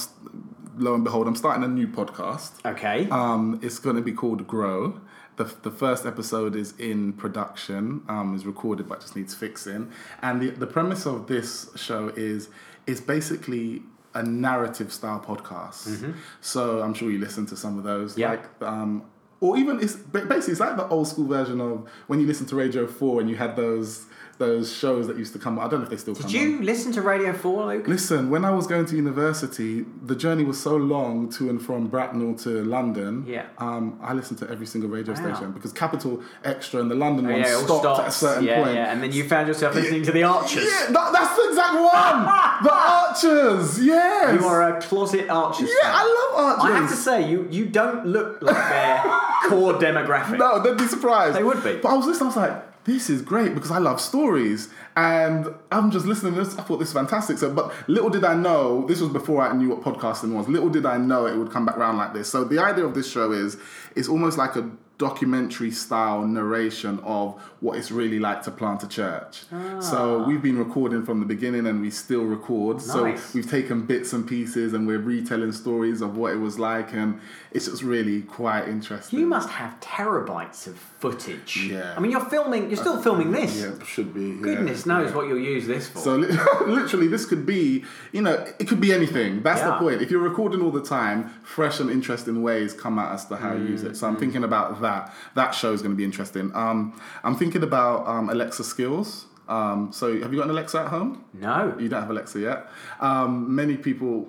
lo and behold i'm starting a new podcast okay. Um, it's going to be called Grow. The, the first episode is in production, um, is recorded but just needs fixing. And the, the premise of this show is is basically a narrative style podcast. So I'm sure you listen to some of those. Yeah. Like um, or even it's basically it's like the old school version of when you listen to Radio Four and you had those those shows that used to come. I don't know if they still Did come. you on. listen to Radio 4, Luke? Listen, when I was going to university, the journey was so long to and from Bracknell to London. Yeah. Um, I listened to every single radio Wow. station because Capital Extra and the London Oh, one yeah, stopped at a certain yeah, point. Yeah, and then you found yourself listening to the Archers. Yeah, that, that's the exact one. (laughs) the Archers. Yes. You are a closet Archers Yeah, fan. I love Archers. I have to say, you you don't look like their (laughs) core demographic. No, they'd be surprised. They would be. But I was listening, I was like, this is great because I love stories. And I'm just listening to this. I thought this is fantastic. So, but little did I know, this was before I knew what podcasting was. Little did I know it would come back around like this. So the idea of this show is it's almost like a documentary style narration of what it's really like to plant a church. So ah. we've been recording from the beginning and we still record. Nice. So we've taken bits and pieces and we're retelling stories of what it was like and it's just really quite interesting. You must have terabytes of footage. Yeah. I mean, you're filming. You're still filming uh, this. Yeah, should be. yeah. Goodness knows Yeah. what you'll use this for. So (laughs) literally, this could be, you know, it could be anything. That's the point. If you're recording all the time, fresh and interesting ways come at us to how you use mm, it. So I'm mm. thinking about that. That show is going to be interesting. Um, I'm thinking about um, Alexa skills. Um, so have you got an Alexa at home? no. You don't have Alexa yet. Um, many people,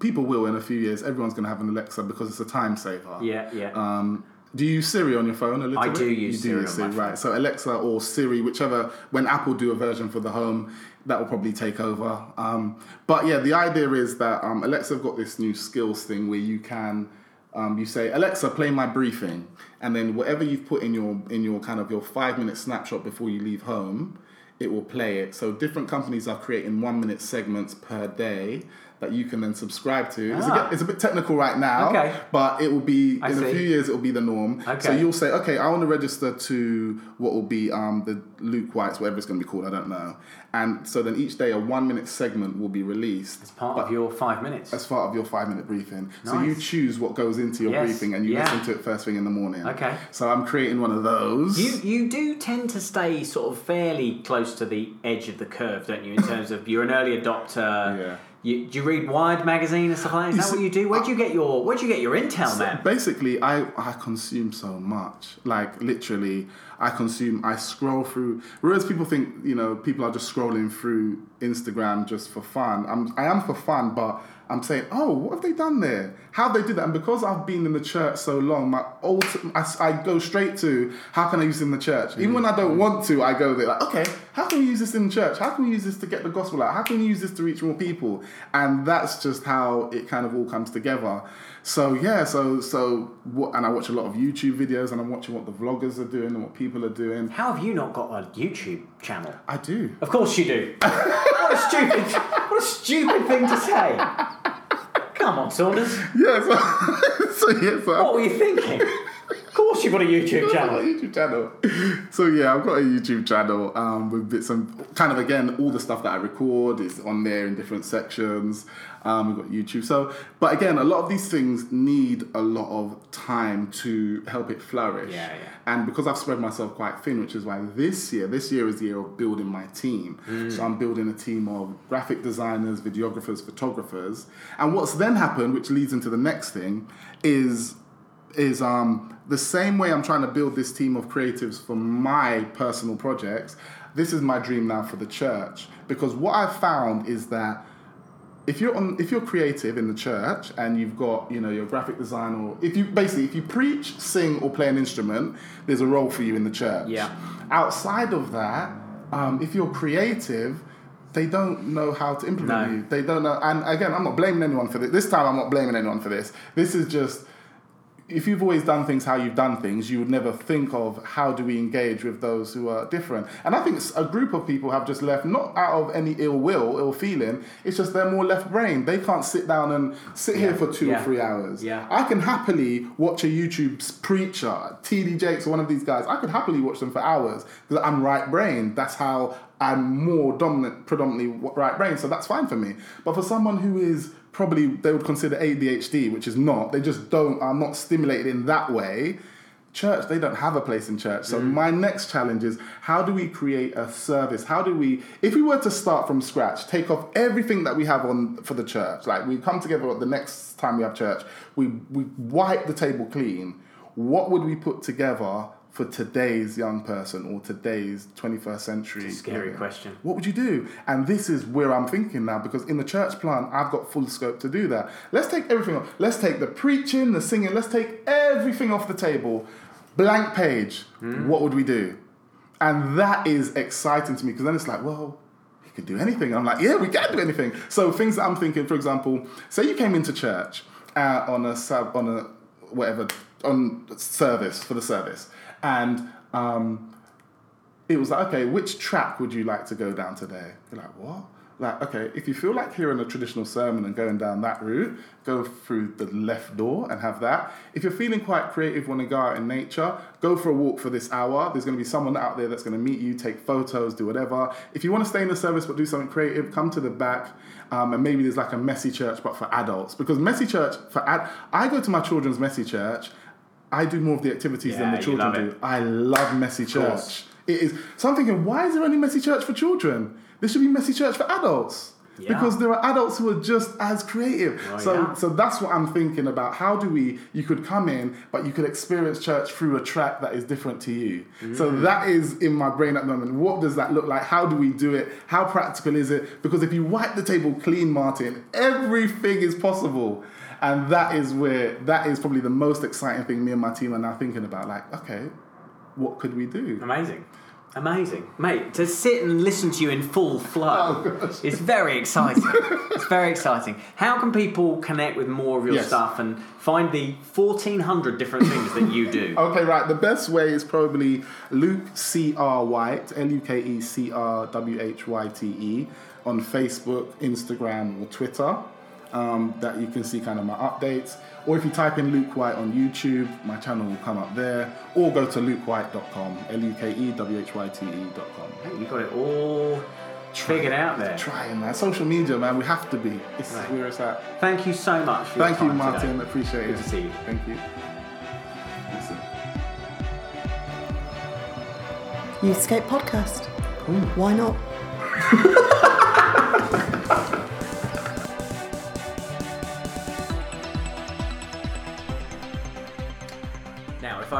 people will in a few years. Everyone's going to have an Alexa because it's a time saver. Yeah, yeah. Um, do you use Siri on your phone a little I bit? I do use you do Siri my phone. right? So Alexa or Siri, whichever. When Apple do a version for the home, that will probably take over. Um, but yeah, the idea is that um, Alexa have got this new skills thing where you can. Um, you say Alexa, play my briefing, and then whatever you've put in your in your kind of your five minute snapshot before you leave home, it will play it. So different companies are creating one minute segments per day that you can then subscribe to. It's, a Ah. bit, it's a bit technical right now, Okay. but it will be I in a few years. It will be the norm. So you'll say, okay, I want to register to what will be um, the Luke Whyte's, whatever it's going to be called, I don't know. And so then each day a one minute segment will be released It's part of your five minutes. as part of your five minute briefing. So you choose what goes into your Yes. briefing and you Yeah. listen to it first thing in the morning. Okay. So I'm creating one of those. You you do tend to stay sort of fairly close to the edge of the curve, don't you? In terms of you're an early adopter. Yeah. You, do you read Wired magazine and stuff like that? Is You that see- what you do? Where do you get your Where do you get your intel, man? Basically, I, I consume so much. Like, literally, I consume, I scroll through. Whereas people think, you know, people are just scrolling through Instagram just for fun. I'm, I am for fun, but I'm saying, oh, what have they done there? How they do that? And because I've been in the church so long, my ulti- I, I go straight to how can I use it in the church? Even when I don't mm-hmm. want to, I go there like, okay, how can we use this in the church? How can we use this to get the gospel out? How can we use this to reach more people? And that's just how it kind of all comes together. So yeah, so so what? And I watch a lot of YouTube videos, and I'm watching what the vloggers are doing and what people are doing. How have you not got a YouTube channel? I do. Of course you do. (laughs) what a stupid What a stupid thing to say. Come on, Saunders. Yeah. (laughs) So, so yeah. So What were you thinking? Of course you've got a YouTube I've got a channel. YouTube channel. So yeah, I've got a YouTube channel um, with bits and kind of again all the stuff that I record is on there in different sections. Um, we've got YouTube. So, but again, a lot of these things need a lot of time to help it flourish. Yeah, yeah. And because I've spread myself quite thin, which is why this year, this year is the year of building my team. Mm. So I'm building a team of graphic designers, videographers, photographers. And what's then happened, which leads into the next thing, is is um, the same way I'm trying to build this team of creatives for my personal projects. This is my dream now for the church because what I've found is that if you're on if you're creative in the church and you've got you know your graphic design or if you basically if you preach sing or play an instrument there's a role for you in the church Yeah. outside of that um, if you're creative they don't know how to implement No. you they don't know and again i'm not blaming anyone for this this time i'm not blaming anyone for this this is just if you've always done things how you've done things, you would never think of how do we engage with those who are different. And I think a group of people have just left, not out of any ill will, ill feeling, it's just they're more left brain. They can't sit down and sit here for two Yeah. or three hours. Yeah. I can happily watch a YouTube preacher, TD Jakes, or one of these guys. I could happily watch them for hours because I'm right brain. That's how I'm more dominant, predominantly right brain. So that's fine for me. But for someone who is probably they would consider ADHD, which is not. They just don't are not stimulated in that way. Church, they don't have a place in church. So mm. my next challenge is how do we create a service? How do we, if we were to start from scratch, take off everything that we have on for the church, like we come together the next time we have church, we we wipe the table clean. what would we put together for today's young person or today's 21st century? scary question. What would you do? And this is where I'm thinking now because in the church plan, I've got full scope to do that. Let's take everything off. Let's take the preaching, the singing, let's take everything off the table. Blank page. What would we do? And that is exciting to me because then it's like, well, you could do anything. I'm like, yeah, we can do anything. So things that I'm thinking, for example, say you came into church uh, on a sub, on a whatever on service for the service, and um, it was like, okay, which track would you like to go down today? You're like, what? Like, okay, if you feel like hearing a traditional sermon and going down that route, go through the left door and have that. If you're feeling quite creative, want to go out in nature, go for a walk for this hour. There's going to be someone out there that's going to meet you, take photos, do whatever. If you want to stay in the service but do something creative, come to the back. Um, and maybe there's like a messy church, but for adults. Because messy church for ad, I go to my children's messy church. I do more of the activities Yeah, than the children do. I love messy church. It is. So I'm thinking, why is there only messy church for children? There should be messy church for adults. Yeah. Because there are adults who are just as creative. Well, so, yeah. so that's what I'm thinking about. How do we? You could come in, but you could experience church through a track that is different to you. So Mm. that is in my brain at the moment. What does that look like? How do we do it? How practical is it? Because if you wipe the table clean, Martin, everything is possible. And that is where that is probably the most exciting thing me and my team are now thinking about. Like, okay, what could we do? Amazing. Amazing. Mate, to sit and listen to you in full flow Oh, is very exciting. it's very exciting. How can people connect with more of your Yes. stuff and find the 1400 different things that you do? (laughs) Okay, right. The best way is probably Luke C R Whyte, L U K E C R W H Y T E, on Facebook, Instagram, or Twitter. Um, that you can see kind of my updates. Or if you type in Luke Whyte on YouTube, my channel will come up there. Or go to lukewhyte.com, L U K E W H Y T E.com. Hey, you got it all figured out there. Trying, man. Social media, man. We have to be. It's Right. where it's at. Thank you so much. For your Thank you, Martin. today. Appreciate Good it. to see you. Thank you. Listen. Youthscape podcast. Why not? (laughs)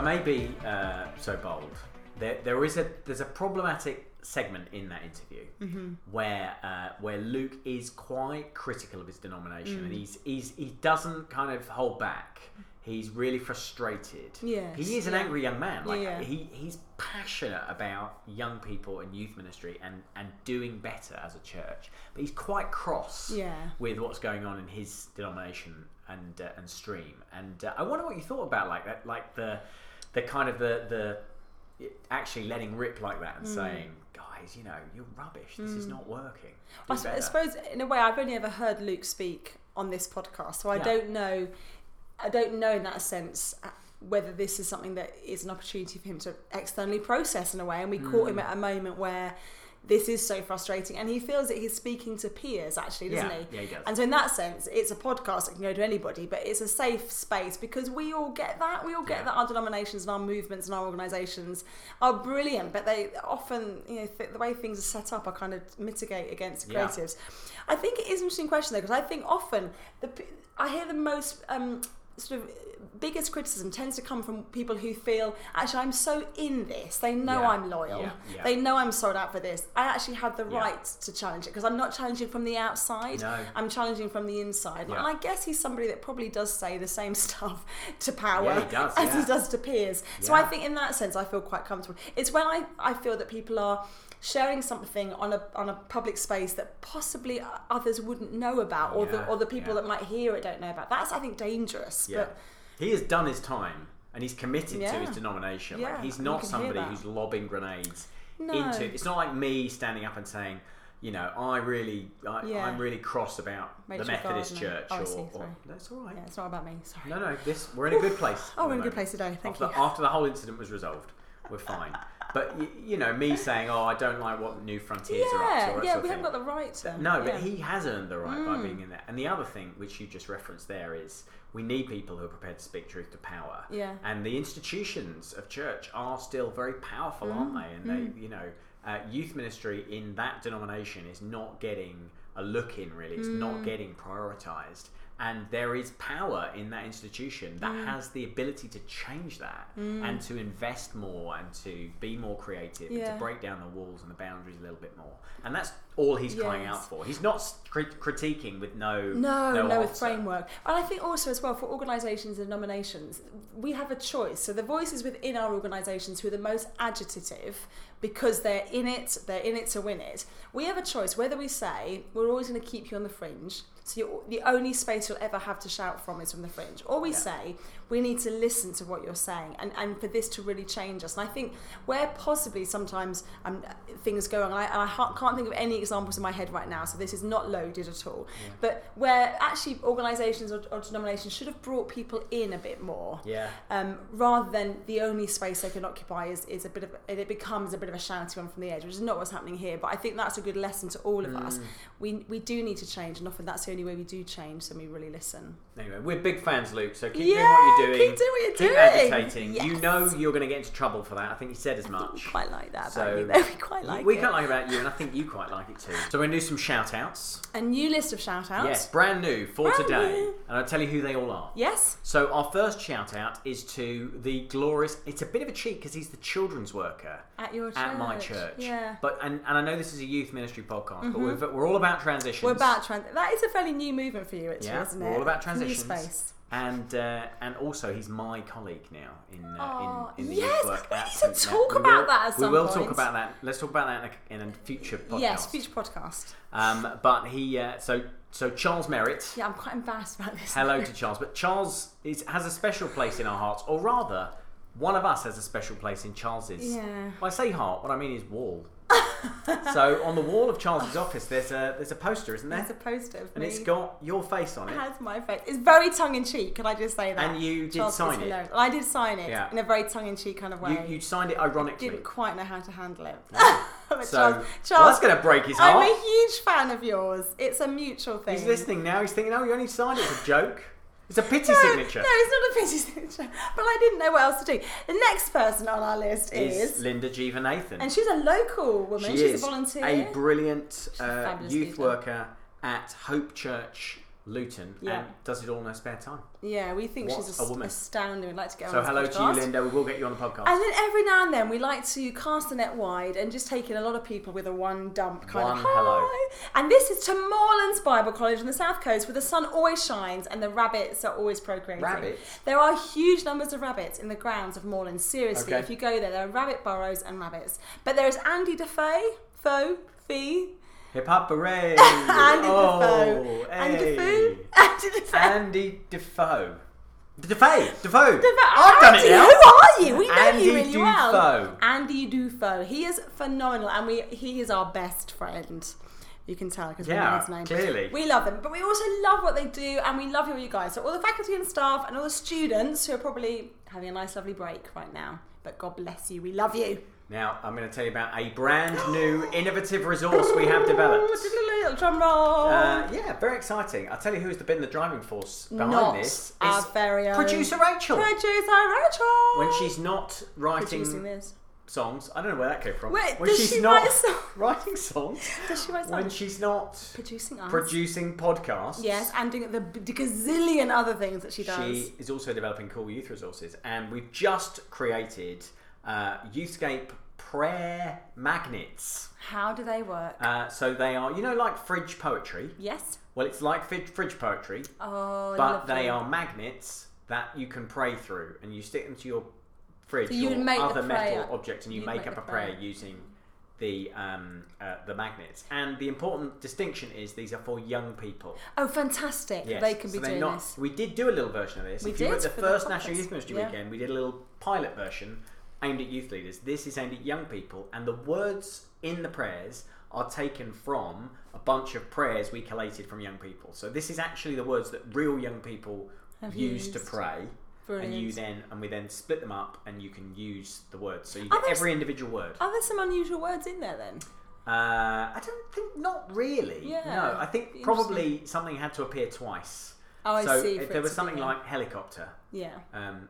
may be uh, so bold, there, there is a there's a problematic segment in that interview Mm-hmm. where uh, where Luke is quite critical of his denomination, Mm. and he's, he's he doesn't kind of hold back. He's really frustrated. Yes, he is an yeah. angry young man. Like Yeah, yeah. he he's passionate about young people and youth ministry and and doing better as a church, but he's quite cross Yeah. with what's going on in his denomination and uh, and stream. And uh, I wonder what you thought about like that, like the the kind of the the actually letting rip like that Mm. and saying, guys, you know, you're rubbish. This is not working. I, Do I better." suppose, in a way, I've only ever heard Luke speak on this podcast, so I Yeah. don't know. I don't know in that sense uh, whether this is something that is an opportunity for him to externally process in a way. And we caught Mm. him at a moment where this is so frustrating, and he feels that he's speaking to peers, actually, doesn't Yeah. he? Yeah, he does. And so, in that sense, it's a podcast that can go to anybody, but it's a safe space because we all get that. We all get Yeah. that our denominations and our movements and our organisations are brilliant, but they often, you know, th- the way things are set up, are kind of mitigate against Yeah. creatives. I think it is an interesting question though, because I think often the I hear the most um, sort of biggest criticism tends to come from people who feel actually I'm so in this. They know Yeah. I'm loyal. Yeah. Yeah. They know I'm sold out for this. I actually have the right to challenge it because I'm not challenging from the outside. No. I'm challenging from the inside. And I guess he's somebody that probably does say the same (laughs) stuff to power he does, (laughs) as he does to peers. So I think in that sense I feel quite comfortable. It's when I, I feel that people are sharing something on a on a public space that possibly others wouldn't know about or the or the people that might hear it don't know about. That's I think dangerous. Yeah. But he has done his time and he's committed to his denomination. Yeah, like, he's not somebody who's lobbing grenades No. into. It's not like me standing up and saying, you know, I really, I, Yeah. I'm really cross about Rachel the Methodist Gardner. Church. Oh, I or, see, or- all right. yeah, it's not about me. Sorry. No, no, this we're in a good (laughs) place. Oh, we're in a good place today. Thank after, you. After the whole incident was resolved, we're fine. But y- you know, me saying, "Oh, I don't like what Newfrontiers are up to," Yeah, yeah, we haven't got the right to. No, yeah. Mm. but he has earned the right by being in there. And the other thing, which you just referenced there, is we need people who are prepared to speak truth to power. Yeah. And the institutions of church are still very powerful, aren't Mm. they? And they, you know, uh, youth ministry in that denomination is not getting a look in. Really, it's Mm. not getting prioritised. and there is power in that institution that Mm. has the ability to change that and to invest more and to be more creative and to break down the walls and the boundaries a little bit more. And that's all he's crying out for. He's not crit- critiquing with no No, no, with framework. And I think also as well for organisations and nominations, we have a choice. So the voices within our organisations who are the most agitative because they're in it, they're in it to win it. We have a choice whether we say we're always going to keep you on the fringe. So you're, the only space you'll ever have to shout from is from the fringe. Or we Yeah. say we need to listen to what you're saying and, and for this to really change us. And I think where possibly sometimes um, things go wrong, and I, and I can't think of any examples in my head right now, so this is not loaded at all, but where actually organisations or, or denominations should have brought people in a bit more. Yeah. Um, rather than the only space they can occupy is, is a bit of it becomes a bit of a shouty one from the edge, which is not what's happening here. But I think that's a good lesson to all of Mm. us. We we do need to change, and often that's the only way we do change. So we really listen. Anyway, we're big fans, Luke. So keep doing what you're doing. keep doing what you're Keep doing. agitating. You know you're going to get into trouble for that. I think you said as We much. quite like that So about you. Though. (laughs) We quite like it. we it. quite like about you, and I think you quite like it too. So we're going to do some shout outs. a new list of shout outs. Yes, brand new for Brand today. new. And I'll tell you who they all are. Yes. So our first shout out is to the glorious. It's a bit of a cheat because he's the children's worker At your church. at my church. Yeah. Mm-hmm. But and, and I know this is a youth ministry podcast, but we're, we're all about transitions. We're about trans. That is a fairly new movement for you, actually, Yeah, isn't we're it? all about New transitions. space. And uh, and also he's my colleague now in uh, in, in the yes, work. we need to talk about will- that at We some will point. talk about that. Let's talk about that in a, in a future podcast. Yes, future podcast. Um, but he uh, so so Charles Merritt. Yeah, I'm quite embarrassed about this. Hello to (laughs) Charles. But Charles is, has a special place in our hearts, or rather, one of us has a special place in Charles's. Yeah. When I say heart, what I mean is wall. (laughs) so on the wall of Charles's office, there's a there's a poster, isn't there? There's a poster of and me. it's got your face on It it. has my face. It's very tongue in cheek. Can I just say that? And you did Charles sign it. hilarious. I did sign it Yeah. in a very tongue in cheek kind of way. You, you signed it ironically. I didn't quite know how to handle it. (laughs) So Charles, well, that's going to break his heart. I'm a huge fan of yours. It's a mutual thing. He's listening now. He's thinking, "Oh, you only signed it as a joke. It's a pity No, signature." No, it's not a pity (laughs) signature. But I didn't know what else to do. The next person on our list Is is, Linda Jeeva Nathan? and she's a local woman. She she's is a volunteer. a brilliant uh, youth leader. worker at Hope Church, Luton, Yeah. and does it all in her spare time. yeah, we think What she's a woman. astounding. We'd like to get So on hello this to you. Linda. We will get you on the podcast. And then every now and then we like to cast the net wide and just take in a lot of people with a one dump kind One of hello. hi. And this is to Moorlands Bible College on the south coast where the sun always shines and the rabbits are always procreating. Rabbits? There are huge numbers of rabbits in the grounds of Moorlands. Seriously, Okay. if you go there, there are rabbit burrows and rabbits. But there is Andy DeFay, Fo, Fee, Hip hop hooray! (laughs) Andy oh, Defoe, Andy hey. Defoe, (laughs) Andy DeFay. Andy Defoe. Defoe. Defoe. Defoe. I've done it Andy, now. Who are you? We know Andy you really well. Andy Dufo. He is phenomenal, and we he is our best friend. You can tell because we know his name. clearly. We love them, but we also love what they do, and we love you, you guys. So all the faculty and staff, and all the students who are probably having a nice, lovely break right now. But God bless you. We love you. Now I'm going to tell you about a brand new innovative resource we have developed. Little (gasps) drum roll. Uh, yeah, very exciting. I'll tell you who's been the driving force behind Not this. our is very own producer Rachel. Producer Rachel. when she's not producing writing this. songs, I don't know where that came from. Wait, when does she's she not write a song? (laughs) writing songs, Does she write songs? when she's not Producing us. producing podcasts, Yes, and doing the b- gazillion other things that she does. she is also developing cool youth resources. And we've just created uh, Youthscape prayer magnets. How do they work? Uh, so they are, you know, like fridge poetry. yes. Well, it's like fridge, fridge poetry, Oh, but lovely. they are magnets that you can pray through, and you stick them to your fridge So you or make other metal object, and you You'd make make up a prayer, prayer. using the um, uh, the magnets. And the important distinction is these are for young people. Oh, fantastic! Yes, They can so be doing not, this. We did do a little version of this. We if you were at did the for the first National Youth Ministry yeah. Weekend, we did a little pilot version aimed at youth leaders. This is aimed at young people, and the words in the prayers are taken from a bunch of prayers we collated from young people. So this is actually the words that real young people Have use to used. pray. And you then and we then split them up, and you can use the words. So you get every individual word. Are there some unusual words in there then? Uh, I don't think not really. Yeah, No, I think probably something had to appear twice. Oh, I so see. if there was something like helicopter, yeah, um,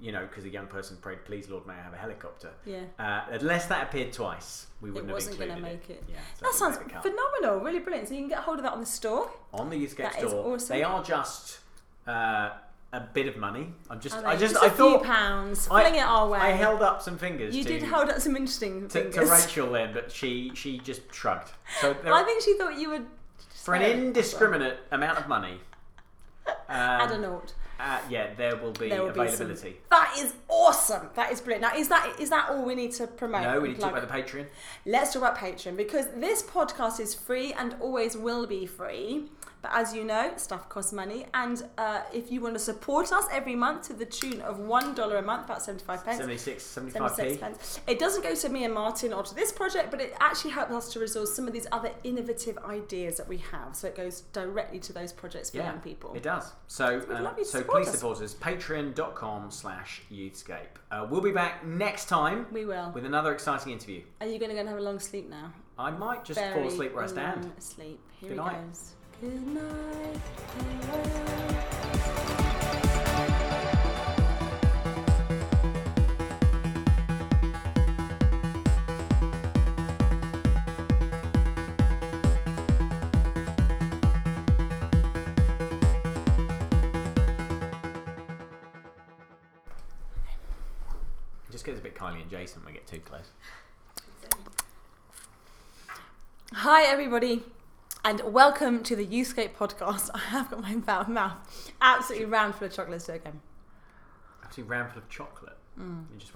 you know, because a young person prayed, "Please, Lord, may I have a helicopter." Yeah. Uh, unless that appeared twice, we wouldn't it wasn't have gonna included make it. Yeah, so That it sounds wouldn't make the cut. phenomenal, really brilliant. So you can get hold of that on the store. on the Youthscape That is store. awesome. They are just uh, a bit of money. I'm just, I just, Just I a thought few pounds, I- it our way. I held up some fingers. you to, did hold up some interesting to, fingers. to Rachel then, but she she just shrugged. So (laughs) I think she thought you would. for an indiscriminate amount of money, (laughs) um, I don't know. Uh, yeah, there will be There will be some- availability. That is awesome. That is brilliant. Now, is that is that all we need to promote? No, we need to talk about the Patreon. Let's talk about Patreon because this podcast is free and always will be free. But as you know, stuff costs money, and uh, if you want to support us every month to the tune of one dollar a month, about seventy-five pence. 76, 75p. 76 pence. It doesn't go to me and Martin or to this project, but it actually helps us to resource some of these other innovative ideas that we have. So it goes directly to those projects for Yeah, young people. it does. So, um, love you to so support please us. support us. Patreon.com slash Youthscape. Uh, we'll be back next time We will. with another exciting interview. Are you going to go and have a long sleep now? I might just Very fall asleep where I stand. Sleep. Here Good he night. goes. Good night. farewell. Just gets a bit Kylie and Jason when we get too close. Hi, everybody, and welcome to the Youthscape podcast. (laughs) I have got my mouth, mouth absolutely rammed full of chocolate again. Actually, ran full of chocolate. Mm. You just